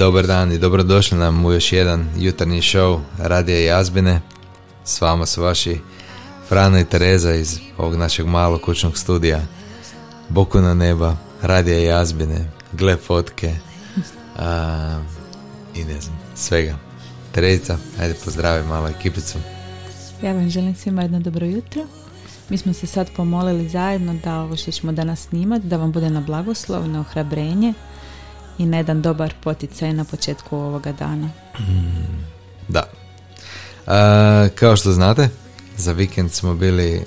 Dobar dan i dobrodošli nam u još jedan jutarnji show Radija Jazbine. S vama su vaši Frano i Tereza iz ovog našeg malog kućnog studija. Boku na neba, Radija Jazbine, gle fotke a, i ne znam, svega. Terezica, ajde pozdravi malo ekipicu. Ja vam želim svima jedno dobro jutro. Mi smo se sad pomolili zajedno da ovo što ćemo danas snimati, da vam bude na blagoslov, na ohrabrenje i na jedan dobar poticaj na početku ovoga dana. Mm, da. A, kao što znate, za vikend smo bili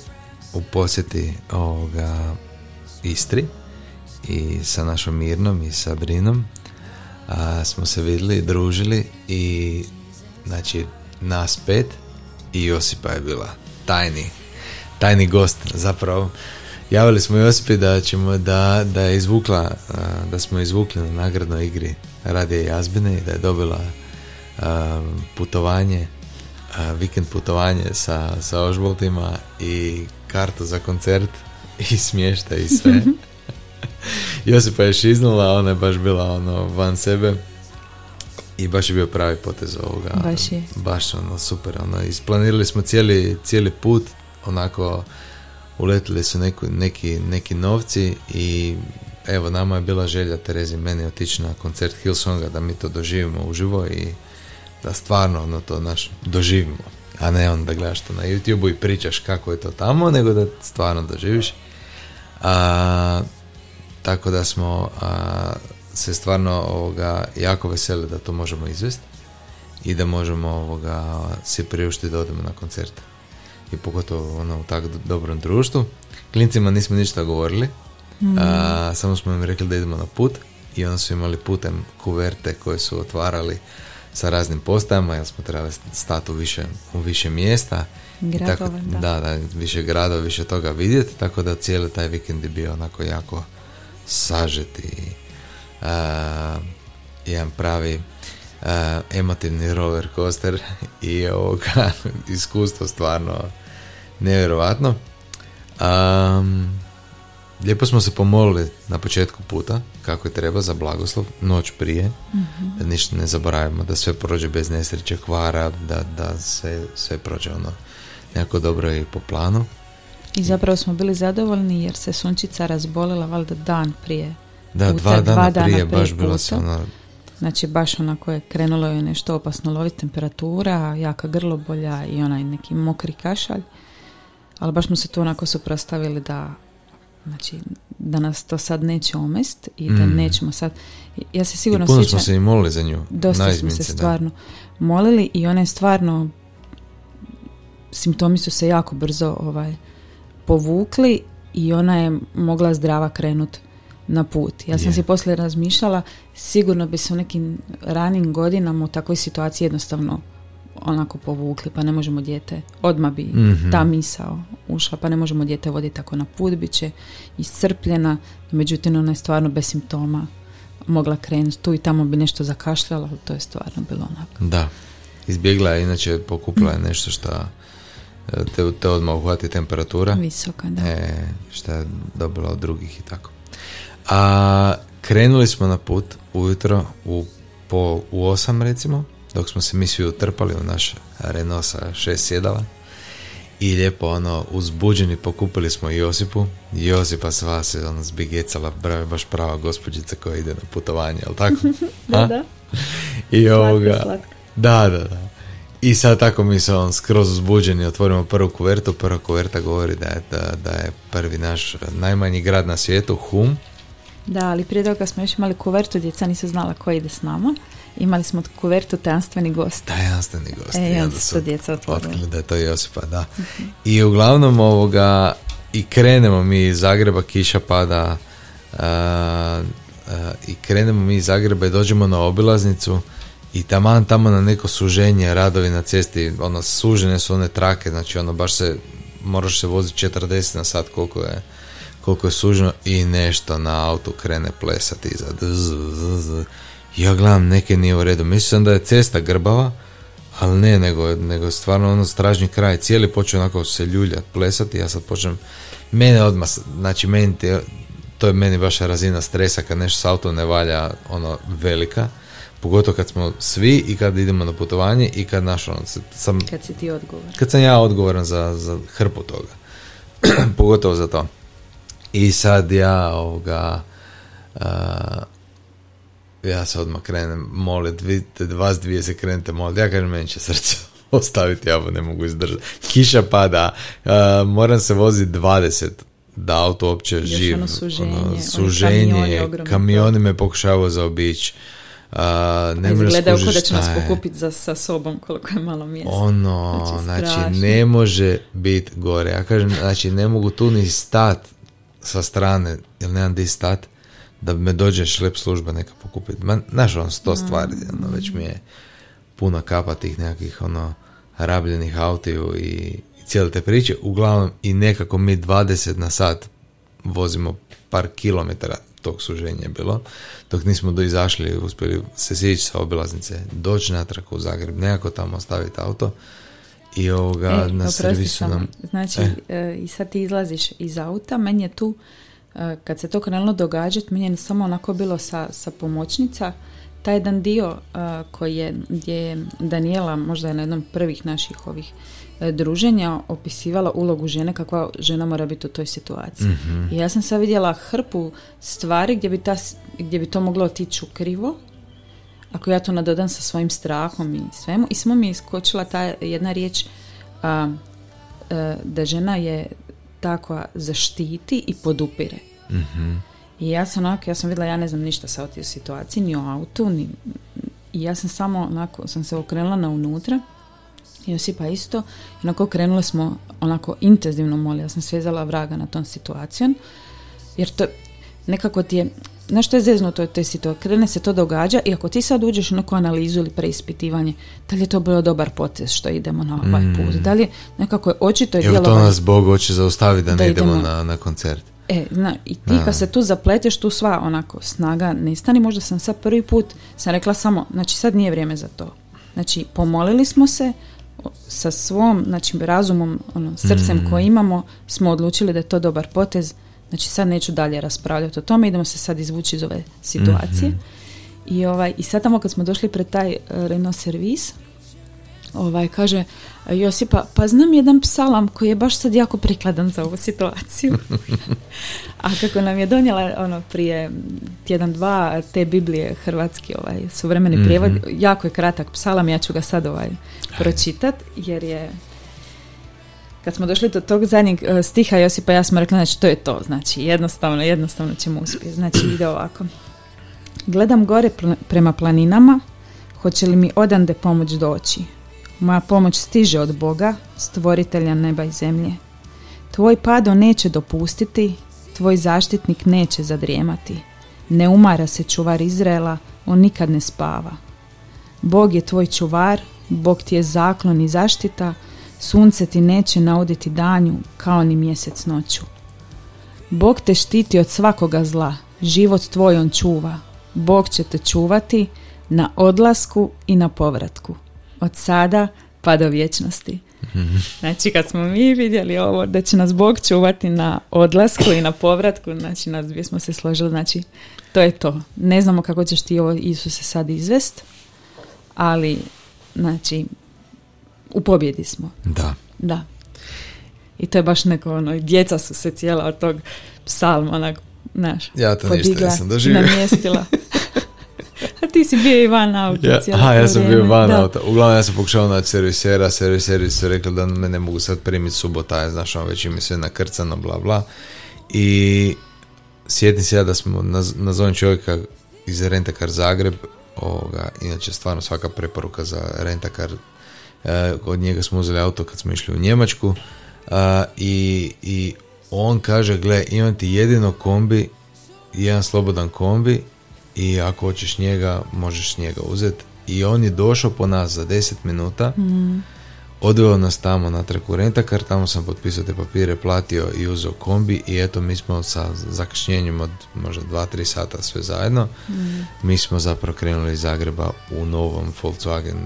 u posjeti ovoga Istri i sa našom Mirnom i sa Brinom a, smo se vidjeli, družili i znači nas pet i Josipa je bila tajni tajni gost zapravo javili smo Josipi da ćemo da, da je izvukla da smo izvukli na nagradnoj igri Radije Jazbine i da je dobila putovanje vikend putovanje sa, sa ožboltima i kartu za koncert i smješta i sve Josipa je šiznula ona je baš bila ono van sebe i baš je bio pravi potez ovoga. Baš je. Baš ono super. Ono, isplanirali smo cijeli, cijeli put, onako uletili su neki, neki, neki novci i evo nama je bila želja Terezi meni otići na koncert Hillsonga da mi to doživimo uživo i da stvarno ono to naš doživimo. A ne on da gledaš to na youtube i pričaš kako je to tamo, nego da stvarno doživiš. A, tako da smo a, se stvarno ovoga, jako veseli da to možemo izvesti i da možemo ovoga, se priuštiti da odemo na koncert. I pogotovo ono, u tako dobrom društvu. Klincima nismo ništa govorili, mm. a, samo smo im rekli da idemo na put i onda su imali putem kuverte koje su otvarali sa raznim postajama jer smo trebali stati u više, u više mjesta Gradova, tako, da. da. da, više gradova, više toga vidjeti, tako da cijeli taj vikend je bio onako jako sažeti uh, jedan pravi uh, emotivni roller coaster i ovoga iskustvo stvarno nevjerojatno. Um, lijepo smo se pomolili na početku puta kako je treba za blagoslov noć prije mm da ništa ne zaboravimo da sve prođe bez nesreće kvara da, da sve, sve prođe ono nekako dobro i po planu i zapravo smo bili zadovoljni jer se sunčica razbolila valjda dan prije da, dva dana, prije, baš bilo se ono... Znači baš onako je krenulo je nešto opasno loviti temperatura, jaka grlobolja i onaj neki mokri kašalj. Ali baš smo se tu onako suprostavili da znači da nas to sad neće omest i da mm. nećemo sad ja se sigurno I puno smo se i molili za nju dosta smo se stvarno molili i one stvarno simptomi su se jako brzo ovaj povukli i ona je mogla zdrava krenuti na put. Ja sam si poslije razmišljala, sigurno bi se u nekim ranim godinama u takvoj situaciji jednostavno onako povukli, pa ne možemo dijete, odmah bi mm ta misao ušla, pa ne možemo dijete voditi tako na put, bit će iscrpljena, međutim ona je stvarno bez simptoma mogla krenuti, tu i tamo bi nešto zakašljala, to je stvarno bilo onako. Da, izbjegla je, inače pokupila je nešto što te, te odmah uhvati temperatura. Visoka, da. E, što je dobila od drugih i tako. A krenuli smo na put ujutro u, po, u osam recimo, dok smo se mi svi utrpali u naš Renault sa šest sjedala i lijepo ono uzbuđeni pokupili smo Josipu Josipa sva se ono zbigecala baš prava gospođica koja ide na putovanje, jel tako? da, da. I ovoga, da, da, da. I sad tako mi se on skroz uzbuđeni otvorimo prvu kuvertu, prva kuverta govori da je, da, da je prvi naš najmanji grad na svijetu, Hum, da, ali prije toga smo još imali kuvertu, djeca nisu znala ko ide s nama. Imali smo kuvertu tajanstveni gost. Tajanstveni gost. E, i onda su djeca otvorili. da je to Josipa, da. Mhm. I uglavnom ovoga, i krenemo mi iz Zagreba, kiša pada, i krenemo mi iz Zagreba i dođemo na obilaznicu i taman tamo na neko suženje, radovi na cesti, ono, sužene su one trake, znači ono, baš se, moraš se voziti 40 na sat koliko je koliko je sužno i nešto na autu krene plesati iza. Ja gledam, neke nije u redu. Mislim da je cesta grbava, ali ne, nego, nego stvarno ono stražni kraj. Cijeli počeo onako se ljuljat, plesati. Ja sad počnem, mene odmah, znači meni to je meni vaša razina stresa kad nešto s autom ne valja ono velika. Pogotovo kad smo svi i kad idemo na putovanje i kad naš ono, sam... Kad si ti odgovoran. Kad sam ja odgovoran za, za hrpu toga. Pogotovo za to. I sad ja ovoga... ja se odmah krenem molit, vidite, vas dvije se krenete molit, ja kažem, meni će srce ostaviti, ja ne mogu izdržati. Kiša pada, moram se voziti 20 da auto uopće živ. Ono suženje, ono, suženje kamioni, me pokušavaju zaobići. Uh, ne Izgledaju da će nas pokupiti za, sa sobom koliko je malo mjesta. Ono, znači, znači ne može biti gore. Ja kažem, znači ne mogu tu ni stat sa strane, jer nemam di stat, da me dođe šlep služba neka pokupiti. Znaš, on sto stvari, ono, već mi je puno kapa tih nekakvih, ono, rabljenih autiju i, cijele te priče. Uglavnom i nekako mi 20 na sat vozimo par kilometara tog suženja je bilo, dok nismo do izašli, uspjeli se sići sa obilaznice, doći natrag u Zagreb, nekako tamo ostaviti auto i ovoga e, na servisu nam... Znači, e. e. i sad ti izlaziš iz auta, meni je tu, kad se to krenulo događati, meni je samo onako bilo sa, sa pomoćnica, taj jedan dio koji je, gdje je Daniela, možda je na jednom prvih naših ovih E, druženja opisivala ulogu žene kakva žena mora biti u toj situaciji. mm I ja sam sad vidjela hrpu stvari gdje bi, ta, gdje bi to moglo otići u krivo ako ja to nadodam sa svojim strahom i svemu. I samo mi je iskočila ta jedna riječ a, e, da žena je takva zaštiti i podupire. mm I ja sam onako, ja sam vidjela, ja ne znam ništa sa o situaciji, ni o autu, ni, i ja sam samo onako, sam se okrenula na unutra Josipa isto. Onako krenuli smo onako intenzivno moli. Ja sam svezala vraga na tom situacijom. Jer to nekako ti je Znaš što je zeznuto te situacije? Krene se to događa i ako ti sad uđeš u neku analizu ili preispitivanje, da li je to bio dobar potez što idemo na ovaj mm. put? Da li nekako je očito je to nas Bog hoće zaustaviti da, ne idemo, na, na koncert? E, zna, i ti kad se tu zapleteš, tu sva onako snaga nestani. Možda sam sad prvi put sam rekla samo, znači sad nije vrijeme za to. Znači, pomolili smo se, sa svom znači, razumom, ono, srcem mm. koje imamo, smo odlučili da je to dobar potez. Znači sad neću dalje raspravljati o tome, idemo se sad izvući iz ove situacije. Mhm. I, ovaj, I sad tamo kad smo došli pred taj uh, Renault servis, ovaj, kaže Josipa, pa znam jedan psalam koji je baš sad jako prikladan za ovu situaciju. A kako nam je donijela ono prije tjedan dva te Biblije hrvatski ovaj suvremeni mm prijevod, jako je kratak psalam, ja ću ga sad ovaj pročitat jer je kad smo došli do tog zadnjeg e, stiha Josipa ja smo rekli znači to je to, znači jednostavno, jednostavno ćemo uspjeti. Znači ide ovako. Gledam gore prema planinama, hoće li mi odande pomoć doći? Moja pomoć stiže od Boga, stvoritelja neba i zemlje. Tvoj pado neće dopustiti, tvoj zaštitnik neće zadrijemati. Ne umara se čuvar Izraela, on nikad ne spava. Bog je tvoj čuvar, Bog ti je zaklon i zaštita, sunce ti neće nauditi danju kao ni mjesec noću. Bog te štiti od svakoga zla, život tvoj on čuva. Bog će te čuvati na odlasku i na povratku od sada pa do vječnosti. Znači kad smo mi vidjeli ovo da će nas Bog čuvati na odlasku i na povratku, znači nas smo se složili, znači to je to. Ne znamo kako ćeš ti ovo Isuse sad izvest, ali znači u pobjedi smo. Da. Da. I to je baš neko ono, djeca su se cijela od tog psalma onak, znaš, ja to ništa nisam doživio. namjestila. A ti si bio i van auta ja, Aha, ja sam bio van auta. Uglavnom ja sam pokušao naći servisera, serviseri su rekli da me ne mogu sad primiti subota, je, znaš, on već im je sve nakrcano, bla, bla. I sjetim se ja da smo, nazovem čovjeka iz Rentakar Zagreb, ovoga, inače stvarno svaka preporuka za Rentakar, e, od njega smo uzeli auto kad smo išli u Njemačku i, i on kaže, gle, imam ti jedino kombi, jedan slobodan kombi i ako hoćeš njega, možeš njega uzeti. I on je došao po nas za 10 minuta, mm. odveo nas tamo na treku rentakar, tamo sam potpisao te papire, platio i uzeo kombi i eto mi smo sa zakašnjenjem od možda 2-3 sata sve zajedno, mm. mi smo zapravo krenuli iz Zagreba u novom Volkswagen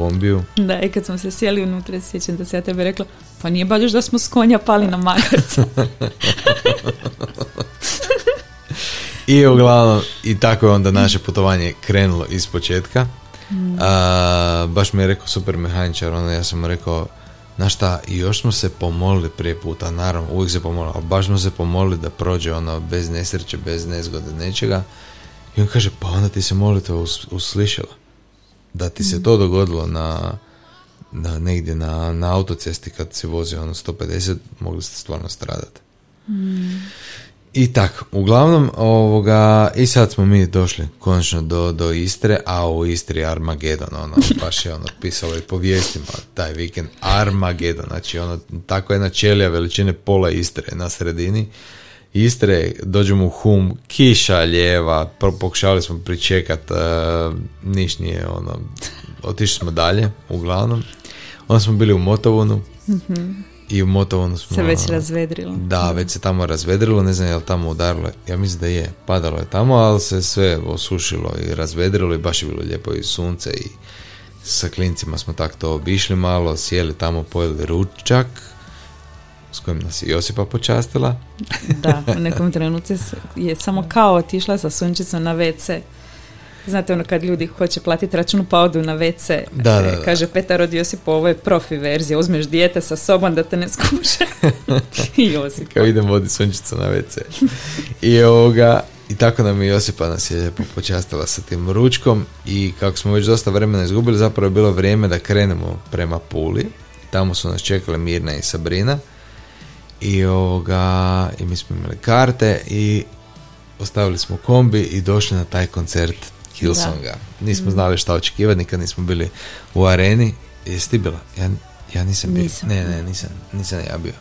kombiju. Da, i kad smo se sjeli unutra, sjećam da se ja tebe rekla, pa nije baš da smo s konja pali na magarca. I uglavnom, i tako je onda naše putovanje krenulo iz početka. Mm. baš mi je rekao super mehaničar, onda ja sam mu rekao, znaš šta, i još smo se pomolili prije puta, naravno, uvijek se pomolili, ali baš smo se pomolili da prođe ono bez nesreće, bez nezgode, nečega. I on kaže, pa onda ti se molitva us, uslišala. Da ti se to dogodilo na, na negdje na, na autocesti kad se vozi ono 150, mogli ste stvarno stradati. Mm. I tak, uglavnom, ovoga, i sad smo mi došli konačno do, do Istre, a u Istri Armagedon, ono, baš je ono pisalo i po vijestima taj vikend, Armagedon, znači ono, tako jedna čelija veličine pola Istre na sredini, Istre, dođemo u hum, kiša ljeva, pokušali smo pričekat, uh, niš nije, ono, otišli smo dalje, uglavnom, onda smo bili u Motovunu, mm i u Motovonu smo... Se već razvedrilo. Da, već se tamo razvedrilo, ne znam je li tamo udarilo, ja mislim da je, padalo je tamo, ali se sve osušilo i razvedrilo i baš je bilo lijepo i sunce i sa klincima smo tako to obišli malo, sjeli tamo, pojeli ručak, s kojim nas je Josipa počastila. da, u nekom trenutku je samo kao otišla sa sunčicom na WC Znate ono kad ljudi hoće platiti račun pa odu na WC. Da, e, da, Kaže Petar od Josipa, ovo je profi verzija. Uzmeš dijete sa sobom da te ne skuše. I Josip. Kao idem voditi sunčicu na WC. I ovoga, i tako nam je Josipa nas je počastila sa tim ručkom i kako smo već dosta vremena izgubili, zapravo je bilo vrijeme da krenemo prema Puli. Tamo su nas čekale Mirna i Sabrina. I ovoga, i mi smo imali karte i ostavili smo kombi i došli na taj koncert Hillsonga. Nismo mm. znali šta očekivati, nikad nismo bili u areni. Jesi ti bila? Ja, ja nisam bio. Ne, ne, nisam, nisam ja bio.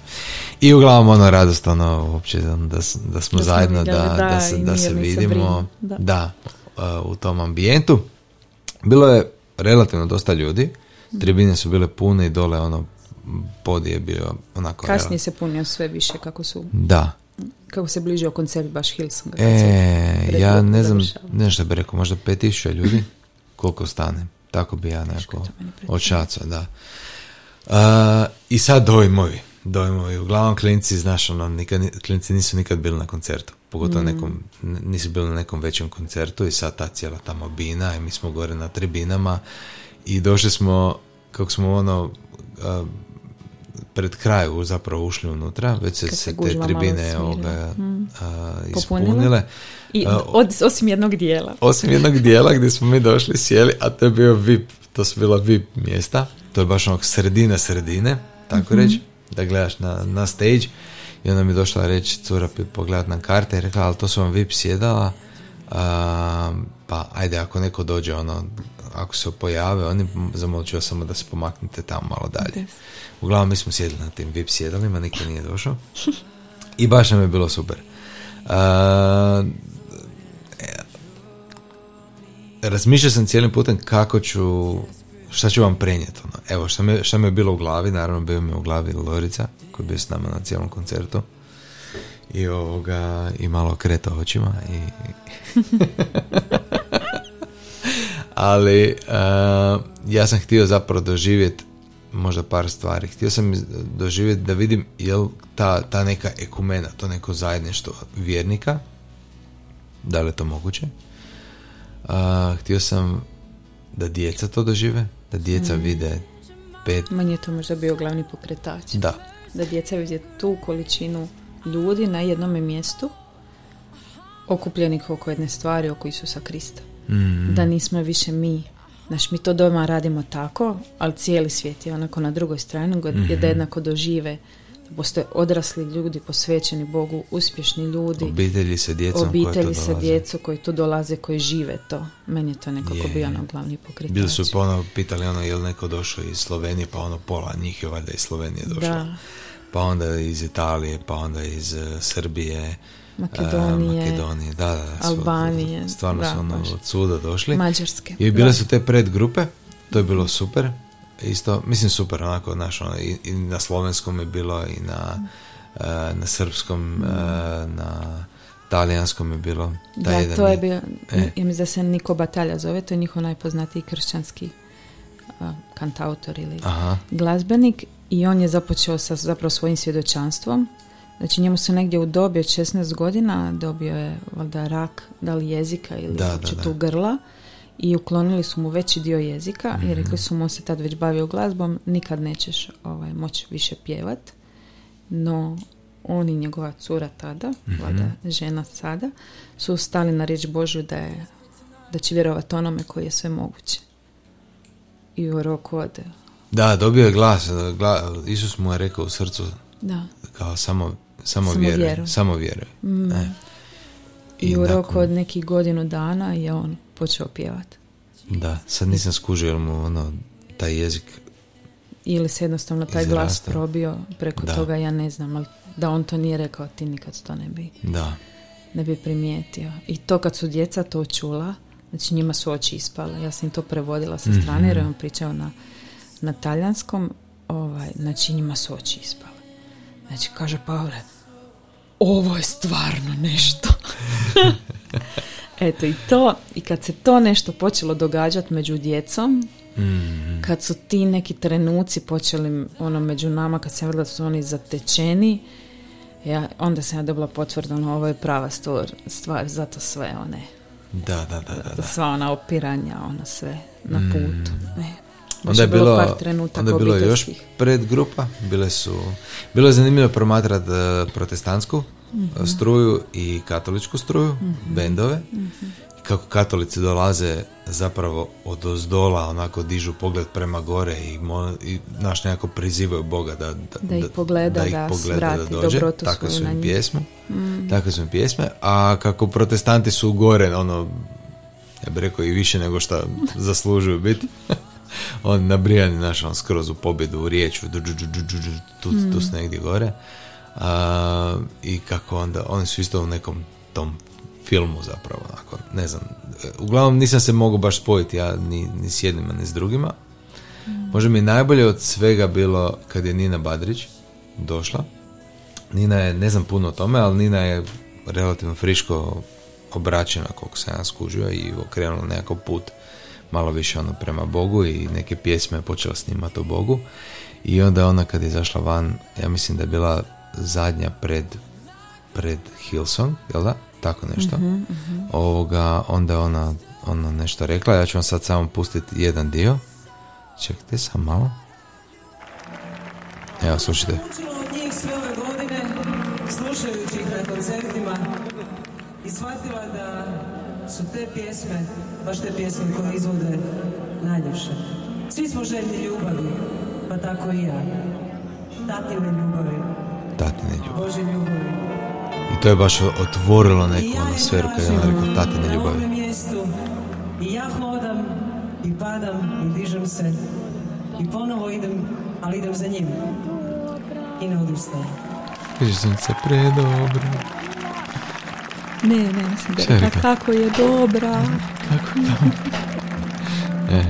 I uglavnom ono radost, ono, uopće da, da smo zajedno, da, da, se, da se vidimo. Da, da uh, u tom ambijentu. Bilo je relativno dosta ljudi. Mm. Tribine su bile pune i dole ono podije je bio onako... Kasnije se punio sve više kako su... Da, kako se bližio koncert baš Hillsonga. E, ja ne znam, ne što bi rekao, možda 5000 ljudi, koliko stane. Tako bi ja neko odšacao, da. Uh, I sad dojmovi. Dojmovi. Uglavnom klinci, znaš, ono, nikad, klinci nisu nikad bili na koncertu. Pogotovo mm. nekom, nisu bili na nekom većem koncertu i sad ta cijela tamo bina i mi smo gore na tribinama i došli smo, kako smo ono, uh, pred kraju zapravo ušli unutra, već se, se te tribine ovoga, hmm. ispunile. I od, osim jednog dijela. Osim jednog dijela gdje smo mi došli, sjeli, a to je bio VIP, to su bila VIP mjesta. To je baš onog sredina sredine, tako mm reći, da gledaš na, na stage. I onda mi je došla reći cura pogledat na karte i rekla, ali to su vam VIP sjedala, pa ajde ako neko dođe ono ako se pojave oni zamolčio samo da se pomaknete tamo malo dalje. Uglavnom mi smo sjedili na tim VIP sjedalima niko nije došao. I baš nam je bilo super. Uh, razmišljao sam cijelim putem kako ću šta ću vam prenijeti ono. evo šta mi, šta mi je bilo u glavi naravno bio mi u glavi Lorica koji je bio s nama na cijelom koncertu. I ovoga i malo kreta očima i ali uh, ja sam htio zapravo doživjeti možda par stvari. Htio sam doživjeti da vidim jel ta, ta neka ekumena, to neko zajedništvo vjernika, da li je to moguće. Uh, htio sam da djeca to dožive, da djeca mm. vide pet... Manje je to možda bio glavni pokretač. Da. Da djeca vide tu količinu ljudi na jednom mjestu okupljenih oko jedne stvari, oko Isusa Krista. Mm. Da nismo više mi. Znaš, mi to doma radimo tako, ali cijeli svijet je onako na drugoj strani, mm je da jednako dožive da postoje odrasli ljudi, posvećeni Bogu, uspješni ljudi. Obitelji sa djecom Obitelji sa djecom koji tu dolaze, koji žive to. Meni je to nekako bio ono glavni pokretač. Bili su pa ono, pitali ono, je li neko došao iz Slovenije, pa ono pola njih je valjda iz Slovenije došlo. Da. Pa onda iz Italije, pa onda iz uh, Srbije, Makedonije, Makedonije da, da, Albanije. Stvarno su ono od suda došli. Mađarske. I bile su te predgrupe, to je bilo super. Isto, mislim super, onako, znaš, ono, i, i, na slovenskom je bilo i na, uh, na srpskom, uh, na talijanskom je bilo. Da, jedan to je bio, e. ja mislim da se Niko Batalja zove, to je njihov najpoznatiji kršćanski uh, kantautor ili Aha. glazbenik i on je započeo sa zapravo svojim svjedočanstvom Znači njemu se negdje u dobi od 16 godina dobio je valjda rak, da li jezika ili Da, uopće da, tu grla i uklonili su mu veći dio jezika i Mhm. rekli su mu on se tad već bavio glazbom, nikad nećeš ovaj, moći više pjevat. No on i njegova cura tada, Mhm. valjda žena sada, su stali na riječ Božju da je da će vjerovati onome koji je sve moguće. I u roku od... Da, dobio je glas. Gla, Isus mu je rekao u srcu Da. kao samo, samo, vjeruj. Samo vjeruj. Mm. E. I, u roku nakon- od nekih godinu dana je on počeo pjevati. Da, sad nisam skužio jel mu ono, taj jezik Ili se jednostavno taj glas Izrastao. probio preko Da. toga, ja ne znam, ali da on to nije rekao, ti nikad to ne bi, Da, ne bi primijetio. I to kad su djeca to čula, znači njima su oči ispale. Ja sam im to prevodila sa strane jer je on pričao na, na talijanskom, ovaj, znači njima su oči ispale. Znači kaže Pavle, ovo je stvarno nešto. Eto i to, i kad se to nešto počelo događati među djecom, Mm, kad su ti neki trenuci počeli ono među nama, kad sam vidjela da su oni zatečeni, ja, onda sam ja dobila potvrdu, ono, ovo je prava stvar, stvar zato sve one, da, da, da, da, da. sva ona opiranja, ono sve na putu. E, baš Onda je bilo, par trenutaka onda je bilo još predgrupa, bile su, bilo je zanimljivo promatrati e, protestantsku Mhm. e, struju i katoličku struju, bendove, Mhm. i kako katolici dolaze zapravo od ozdola, onako dižu pogled prema gore i, mo, i naš nekako prizivaju Boga da, Da ih pogleda, ih da pogleda, vrati da dođe, tako su im pjesme, tako su im pjesme, a kako protestanti su gore, ono, ja bih rekao i više nego što zaslužuju biti. on nabrijani naš, on skroz u pobjedu u riječu, tu, tu su negdje gore. A, I kako onda, oni su isto u nekom tom filmu zapravo, onako, ne znam. Uglavnom nisam se mogao baš spojiti ja ni, ni s jednima ni s drugima. Možda mi je najbolje od svega bilo kad je Nina Badrić došla. Nina je, ne znam puno o tome, ali Nina je relativno friško obraćena koliko sam ja skužio i okrenula nekakav put malo više ono prema Bogu i neke pjesme je počela snimati o Bogu i onda ona kad je izašla van, ja mislim da je bila zadnja pred pred Hillsong, jel da? Tako nešto. Ovoga, onda je ona, ona nešto rekla, ja ću vam sad samo pustiti jedan dio. Čekajte sam malo. Evo, slušajte. Učila od njih sve ove godine, slušajući ih na koncertima i shvatila da su te pjesme, baš te pjesme koje izvode najljepše. Svi smo željni ljubavi, pa tako i ja. Tatine ljubavi, Tatine ljubavi. Bože ljubavi. I to je baš otvorilo neku I ja ono je sferu kad je ona rekla tatine ljubavi. mjestu i ja hodam i padam i dižem se i ponovo idem, ali idem za njim. I ne odustajem. Sam se predobro. Ne, ne, mislim da je je rekla? kako je dobra. Kako? E,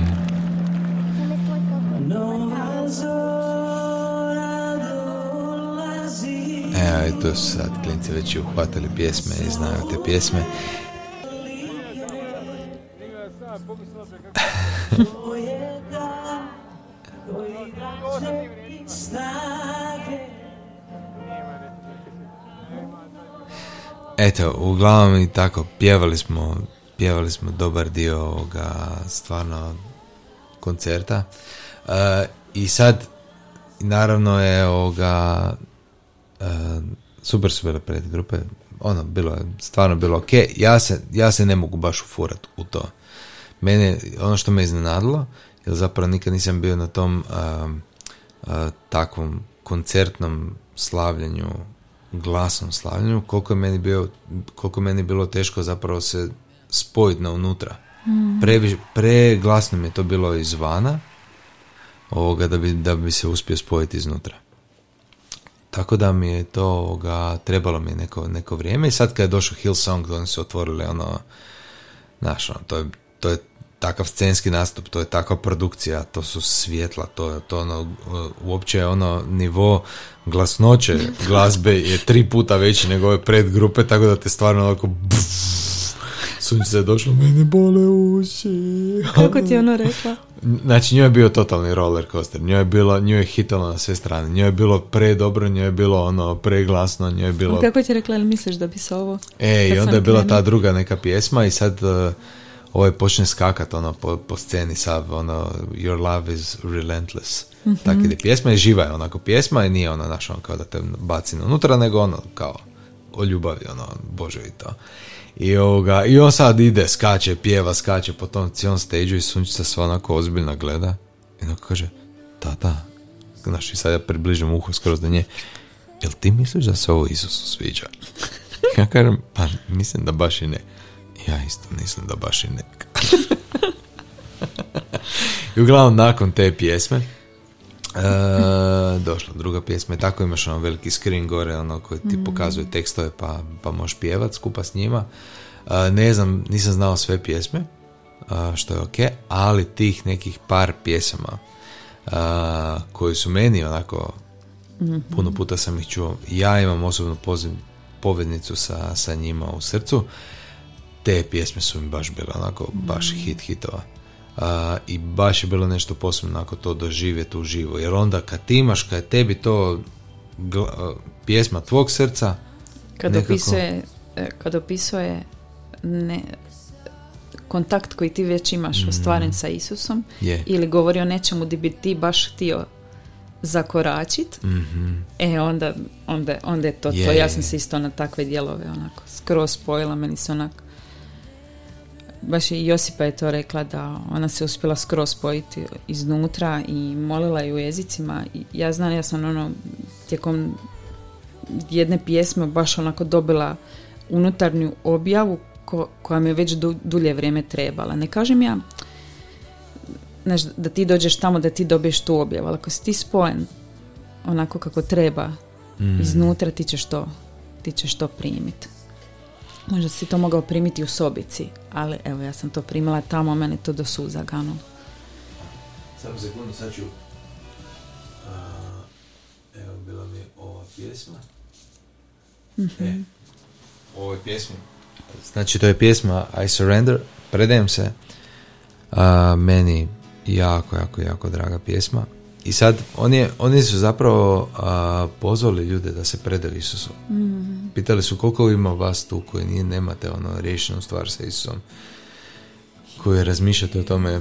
Nova zora dolazi evo i tu su sad klinci već uhvatili pjesme i znaju te pjesme. Eto, uglavnom i tako, pjevali smo, pjevali smo dobar dio ovoga stvarno koncerta. E, I sad, naravno je ovoga, e, super su bile predgrupe, ono, bilo je, stvarno bilo ok. Ja se, ja se ne mogu baš ufurat u to. Mene, ono što me iznenadilo, jer zapravo nikad nisam bio na tom uh, takvom koncertnom slavljenju, glasnom slavljenju, koliko je meni, bio, koliko je meni bilo teško zapravo se spojiti na unutra. Previš- preglasno mi je to bilo izvana, ovoga, da, bi, da bi se uspio spojiti iznutra. Tako da mi je to ovoga, trebalo mi neko, neko vrijeme i sad kad je došao Hillsong, oni su otvorili ono, znaš, ono, to je, to je takav scenski nastup, to je takva produkcija, to su svjetla, to je to ono, uopće ono nivo glasnoće glazbe je tri puta veći nego ove predgrupe, tako da te stvarno onako sunce je došlo, mene bole uši. Kako ti je ono rekla? Znači, njoj je bio totalni roller coaster. Njoj je, bilo, njoj je hitalo na sve strane. Njoj je bilo pre dobro, njoj je bilo ono preglasno, njoj je bilo... Kako ti je rekla, ili misliš da bi se ovo... E, i onda je bila ta druga neka pjesma i sad uh, ovaj počne skakat ono po, po sceni sav, ono Your love is relentless. Mm-hmm. Tako ide. Pjesma je živa je onako pjesma i nije ono naš ono kao da te baci unutra, nego ono kao o ljubavi, ono, bože i to. I, ovoga, I on sad ide, skače, pjeva, skače po tom cijelom stage i sunčica sva onako ozbiljno gleda. I onako kaže, tata, znaš, i sad ja približim uho skroz do nje, jel ti misliš da se ovo Isusu sviđa? ja kažem, pa mislim da baš i ne. Ja isto mislim da baš i ne. I uglavnom nakon te pjesme e, došla druga pjesma i tako imaš ono veliki screen gore ono koji ti mm. pokazuje tekstove pa, pa možeš pjevat skupa s njima. E, ne znam, nisam znao sve pjesme e, što je ok, ali tih nekih par pjesama uh, koji su meni onako mm puno puta sam ih čuo. Ja imam osobnu poziv, povednicu sa, sa njima u srcu te pjesme su mi baš bile onako baš mm. hit hitova. I baš je bilo nešto posebno ako to doživjeti uživo. Jer onda kad ti imaš, kad je tebi to pjesma tvog srca kad nekako... opisuje e, kad opisuje ne, kontakt koji ti već imaš mm. ostvaren sa Isusom ili govori o nečemu gdje bi ti baš htio zakoračit mm e onda, onda, onda je to to ja sam se isto na takve dijelove onako skroz spojila meni se onako baš i Josipa je to rekla da ona se uspjela skroz spojiti iznutra i molila je u jezicima. Ja znam, ja sam ono tijekom jedne pjesme baš onako dobila unutarnju objavu koja mi je već dulje vrijeme trebala. Ne kažem ja znaš, da ti dođeš tamo da ti dobiješ tu objavu, ali ako si ti spojen onako kako treba mm. iznutra ti ćeš to, ti ćeš to primiti. Možda si to mogao primiti u sobici, ali evo ja sam to primila tamo, mene to do suza ganulo. Samo sekundu, sad ću... evo, bila mi ova pjesma. Mm-hmm. E, ovoj pjesmi. Znači, to je pjesma I Surrender, predajem se. meni jako, jako, jako draga pjesma. I sad, oni, oni su zapravo a, pozvali ljude da se predaju Isusu. Mm. Pitali su koliko ima vas tu koji nije, nemate ono riješenu stvar sa Isusom. Koji razmišljate o tome,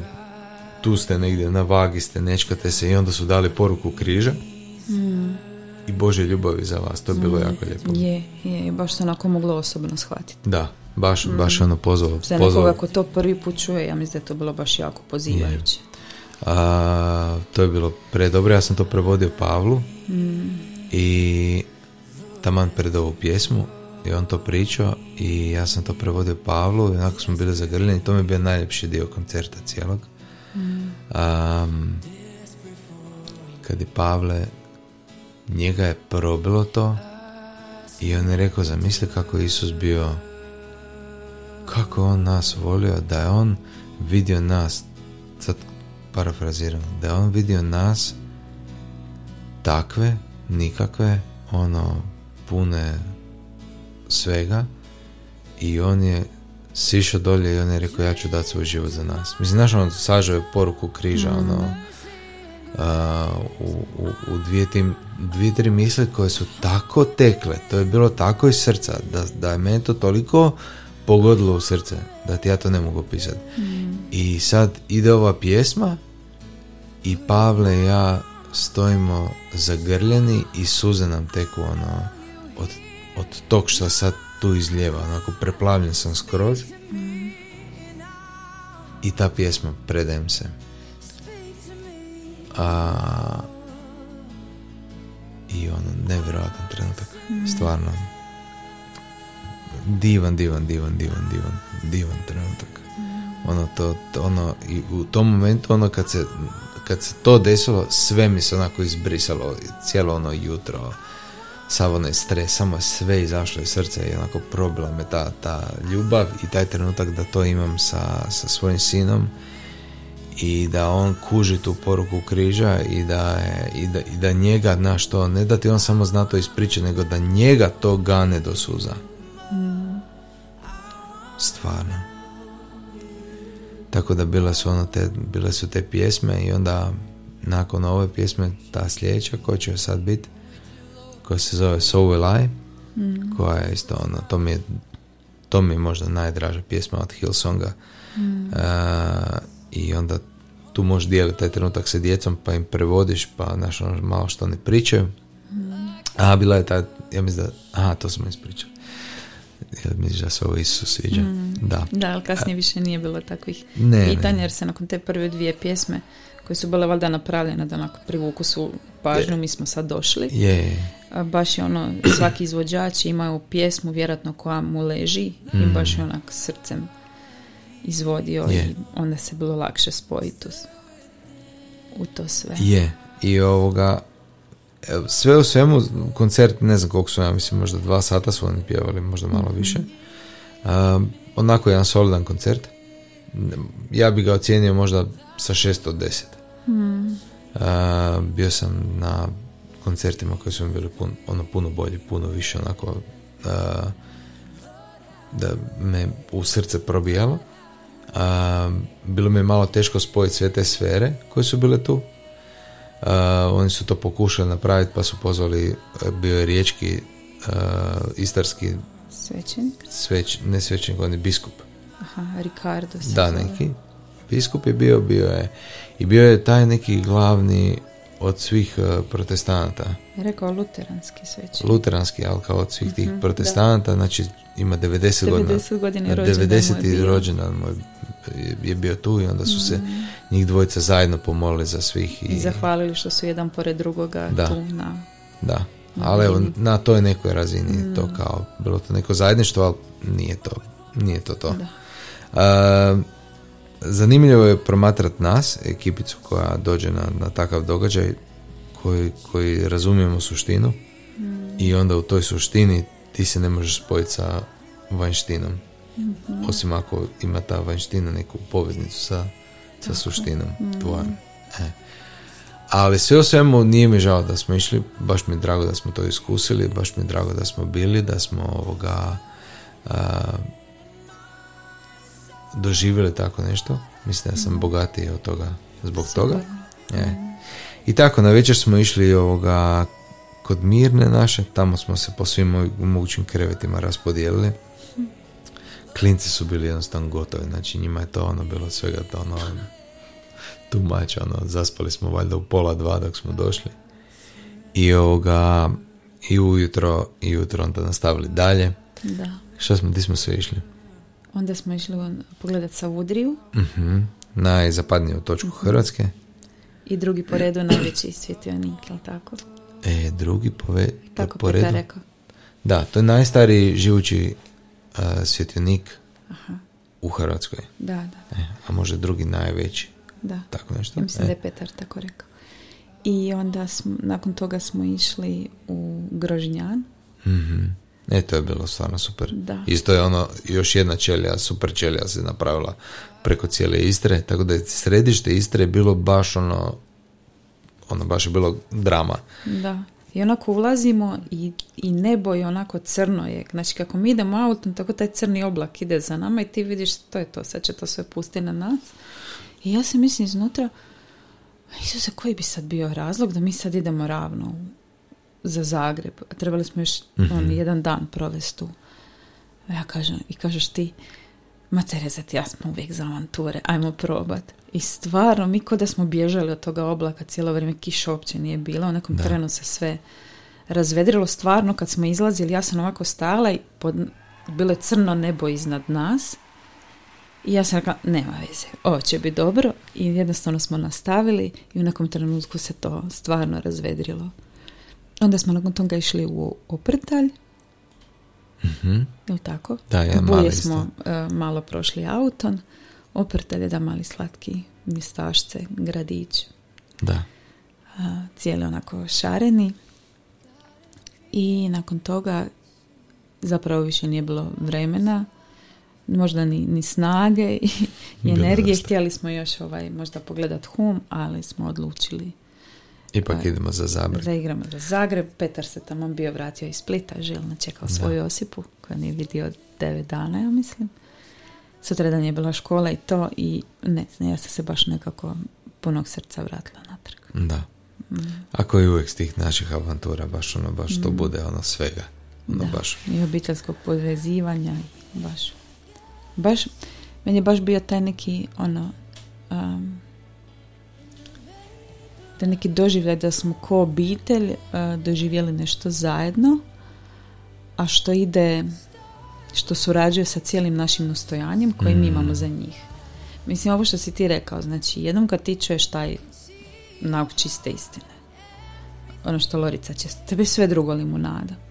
tu ste negdje, na vagi ste, nečkate se i onda su dali poruku križa. Mm. I Bože ljubavi za vas, to je bilo mm. jako lijepo. Je, je, baš se onako moglo osobno shvatiti. Da, baš, baš ono pozvao. Za nekoga ko to prvi put čuje, ja mislim da je to bilo baš jako pozivajuće. A, to je bilo predobro, ja sam to prevodio Pavlu mm. i taman pred ovu pjesmu i on to pričao i ja sam to prevodio Pavlu i onako smo bili zagrljeni to mi je bio najljepši dio koncerta cijelog mm. kad je Pavle njega je probilo to i on je rekao zamisli kako je Isus bio kako on nas volio da je on vidio nas sad parafraziram, da je on vidio nas takve, nikakve, ono, pune svega i on je sišao dolje i on je rekao ja ću dati svoj život za nas. Mislim, znaš, on sažao je poruku križa, ono, uh, u, u, u dvije, tim, dvije, tri misle koje su tako tekle, to je bilo tako iz srca, da, da je meni to toliko pogodilo u srce, da ti ja to ne mogu pisati. Mm. I sad ide ova pjesma i Pavle i ja stojimo zagrljeni i suze nam teku ono od, od tog što sad tu izljeva, onako preplavljen sam skroz. I ta pjesma predajem se. A, i ono nevjerojatan trenutak stvarno. Divan, divan, divan, divan, divan, divan trenutak. Ono to, to, ono i u tom momentu ono kad se kad se to desilo, sve mi se onako izbrisalo, cijelo ono jutro, sav onaj stres, samo sve izašlo iz srca i onako probila me ta, ta ljubav i taj trenutak da to imam sa, sa svojim sinom i da on kuži tu poruku križa i da, je, i da, i da njega, znaš to, ne da ti on samo zna to ispričati, nego da njega to gane do suza. Mm. Stvarno. Tako da bile su, ono te, bile su te pjesme i onda nakon ove pjesme ta sljedeća koja će sad biti koja se zove So Will I mm. koja je isto ono, to mi je to mi je možda najdraža pjesma od Hillsonga mm. uh, i onda tu možeš dijeliti taj trenutak sa djecom pa im prevodiš pa znaš ono malo što ne pričaju mm. a bila je ta ja mislim da aha to smo ispričali Jel misliš da se ovo Isus sviđa? Mm. Da. Da, ali kasnije više nije bilo takvih ne, pitanja jer se nakon te prve dvije pjesme koje su bile valjda napravljene da onako privuku su pažnju, mi smo sad došli. Je. Baš je ono, svaki izvođač imaju pjesmu vjerojatno koja mu leži i mm. baš je onak srcem izvodio i onda se bilo lakše spojiti u, to sve. Je. I ovoga, sve u svemu, koncert, ne znam koliko su, ja mislim možda dva sata su oni pjevali, možda malo mhm. više. Um, onako jedan solidan koncert. Ja bi ga ocijenio možda sa 6 od 10. Mm. bio sam na koncertima koji su mi bili pun, ono puno bolji, puno više onako da me u srce probijalo. bilo mi je malo teško spojiti sve te sfere koje su bile tu. Oni su to pokušali napraviti pa su pozvali, e, bio je riječki istarski svećenik? Sveć, ne svećenik, on je biskup. Aha, Ricardo Da, neki biskup je bio, bio je i bio je taj neki glavni od svih uh, protestanata. Je rekao luteranski sveći. Luteranski, ali kao od svih tih mhm, protestanata, znači ima 90, 90 godina. 90 godina 90. rođendan moj je bio tu i onda su se njih dvojica zajedno pomolili za svih. I, I zahvalili što su jedan pored drugoga da. tu na... Da, ali evo, na toj nekoj razini mm. to kao, bilo to neko zajedništvo, ali nije to, nije to to. Da. Uh, zanimljivo je promatrati nas, ekipicu koja dođe na, na takav događaj, koji, koji razumijemo suštinu i onda u toj suštini ti se ne možeš spojiti sa vanjštinom. Osim ako ima ta vanjština neku poveznicu sa, sa suštinom mm. tvojom. E. Ali sve o svemu nije mi žao da smo išli, baš mi je drago da smo to iskusili, baš mi je drago da smo bili, da smo ovoga doživjeli tako nešto. Mislim da sam mm. bogatiji od toga zbog toga. Je. I tako, na večer smo išli ovoga kod Mirne naše, tamo smo se po svim mogućim krevetima raspodijelili. Klinci su bili jednostavno gotovi, znači njima je to ono bilo svega to ono tumač, ono, zaspali smo valjda u pola dva dok smo došli. I ovoga, i ujutro, i ujutro onda nastavili dalje. Da. Šta smo, di smo sve išli? Onda smo išli pogledati Savudriju. Uh-huh. Najzapadniju točku uh Hrvatske. I drugi po redu najveći svjetionik, jel tako? E, drugi pove, tako po redu. rekao. Da, to je najstariji živući uh, svjetionik Aha. u Hrvatskoj. Da, da. E, a može drugi najveći. Da. Tako nešto. Ja mislim e. da je Petar tako rekao. I onda smo, nakon toga smo išli u Grožnjan. Mhm. E, to je bilo stvarno super. Da. Isto je ono, još jedna čelija, super čelija se napravila preko cijele Istre, tako da je središte Istre je bilo baš ono, ono baš je bilo drama. Da. I onako ulazimo i, i nebo je onako crno je. Znači kako mi idemo autom, tako taj crni oblak ide za nama i ti vidiš to je to, sad će to sve pustiti na nas. I ja se mislim iznutra, Isuse, koji bi sad bio razlog da mi sad idemo ravno za Zagreb. Trebali smo još mm jedan dan provesti tu. Ja kažem, i kažeš ti, ma Cerezat, ja smo uvijek za avanture, ajmo probat. I stvarno, mi kod da smo bježali od toga oblaka, cijelo vrijeme kiša uopće nije bila, u nekom trenu se sve razvedrilo stvarno kad smo izlazili, ja sam ovako stala i pod, bilo je crno nebo iznad nas i ja sam rekla, nema veze, ovo će biti dobro i jednostavno smo nastavili i u nekom trenutku se to stvarno razvedrilo. Onda smo nakon toga išli u Oprtalj. Mm-hmm. Je tako? Da, ja, Bulje smo uh, malo prošli auton. Oprtalj je da mali slatki mistašce, gradić. Da. Uh, cijeli onako šareni. I nakon toga zapravo više nije bilo vremena možda ni, ni snage i, i energije. Htjeli smo još ovaj, možda pogledat hum, ali smo odlučili Ipak idemo za Zagreb. Zaigramo za Zagreb. Petar se tamo bio vratio iz Splita, želno čekao svoju Osipu, koja nije vidio devet dana, ja mislim. sutradan je bila škola i to i ne znam, ja sam se baš nekako punog srca vratila natrag. Da. Ako je uvijek s tih naših avantura, baš ono, baš to bude ono svega. Ono Da. baš. I obiteljskog povezivanja, baš. Baš, meni je baš bio taj neki, ono, um, taj neki doživljaj da smo ko obitelj uh, doživjeli nešto zajedno, a što ide, što surađuje sa cijelim našim ustojanjem koji mi imamo za njih. Mislim, ovo što si ti rekao, znači, jednom kad ti čuješ taj nauk čiste istine, ono što Lorica će, tebi je sve drugo limunada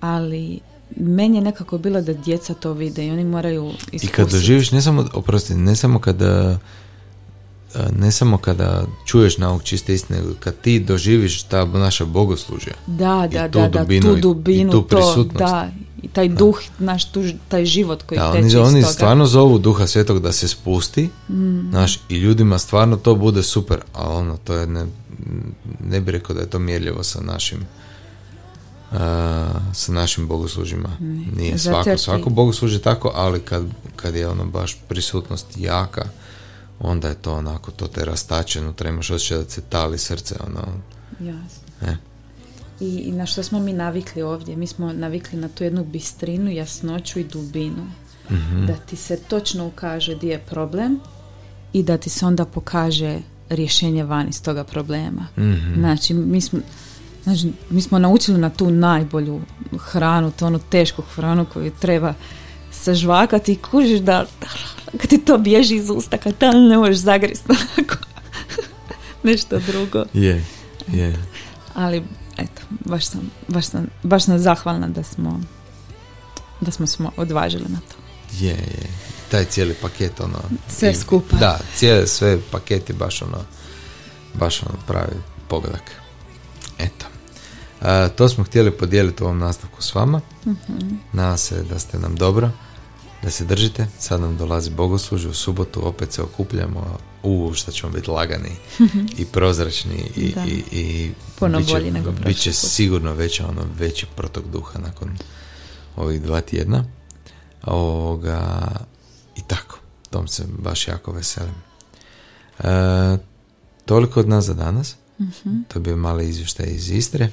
ali meni je nekako bilo da djeca to vide i oni moraju I iskusiti. kad doživiš, ne samo, oprosti, ne samo kada ne samo kada čuješ nauk čiste istine, nego kad ti doživiš ta naša bogoslužja. Da, i da, tu da, da, dubinu tu dubinu, i tu to, prisutnost. da, i taj duh, naš, tu, taj život koji Da, teče oni, iz oni toga. stvarno zovu duha svetog da se spusti, Mm. znaš, i ljudima stvarno to bude super, a ono, to je ne, ne bi rekao da je to mjerljivo sa našim a, sa našim bogoslužima. Nije Zato svako, svako bogosluži tako, ali kad, kad je ono baš prisutnost jaka, onda je to onako, to te rastače unutra, imaš osjećaj da se tali srce, ono, Jasno. e, I, I na što smo mi navikli ovdje? Mi smo navikli na tu jednu bistrinu, jasnoću i dubinu. Mhm. Da ti se točno ukaže gdje je problem i da ti se onda pokaže rješenje van iz toga problema. Mhm. Znači, mi smo, znači, mi smo naučili na tu najbolju hranu, tu onu tešku hranu koju treba sažvakati i kužiš da kad ti to bježi iz usta, kad to ne možeš zagrist nešto drugo. je, je. Ali, eto, baš sam, baš sam, baš sam zahvalna da smo da smo smo odvažili na to. Je, je. Taj cijeli paket, ono... Sve i- skupa. Da, cijeli sve paket je baš ono, baš ono pravi pogodak. Eto. A, to smo htjeli podijeliti u ovom nastavku s vama. Nadam se da ste nam dobro, da se držite. Sad nam dolazi bogoslužje u subotu, opet se okupljamo. U, što ćemo biti lagani i prozračni i, Da. i, i Puno bit će- bolji nego bit prošli će put. sigurno veća, ono, veći protok duha nakon ovih dva tjedna. Ovoga, I tako, tom se baš jako veselim. E, toliko od nas za danas. To je bio mali izvještaj iz Istre.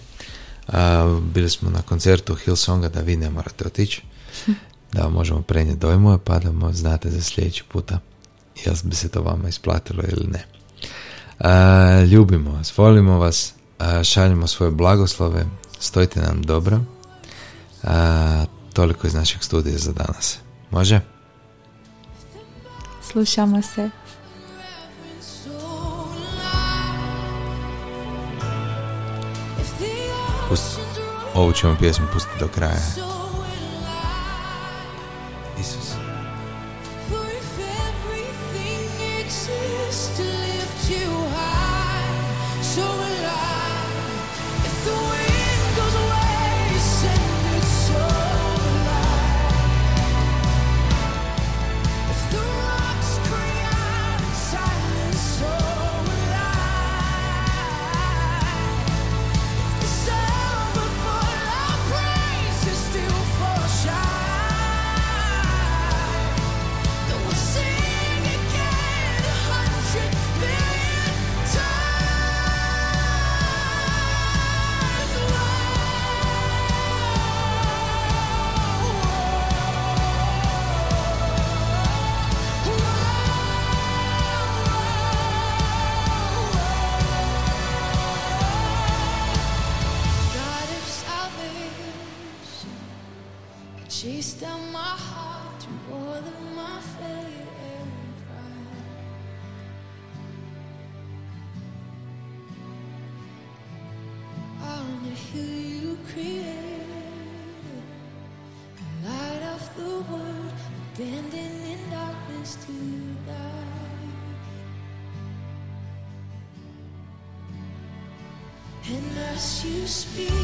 A, bili smo na koncertu Hillsonga da vi ne morate otići. Da vam možemo prenijeti dojmove pa da znate za sljedeći puta jel bi se to vama isplatilo ili ne. A, ljubimo vas, volimo vas, a, šaljemo svoje blagoslove, stojite nam dobro. A, toliko iz našeg studija za danas. Može? Slušamo se. Pusti, ovu ćemo pjesmu pustiti do kraja. Isus. Chased down my heart through all of my failure and pride. On the hill you created, light of the world, darkness to die. And as you speak,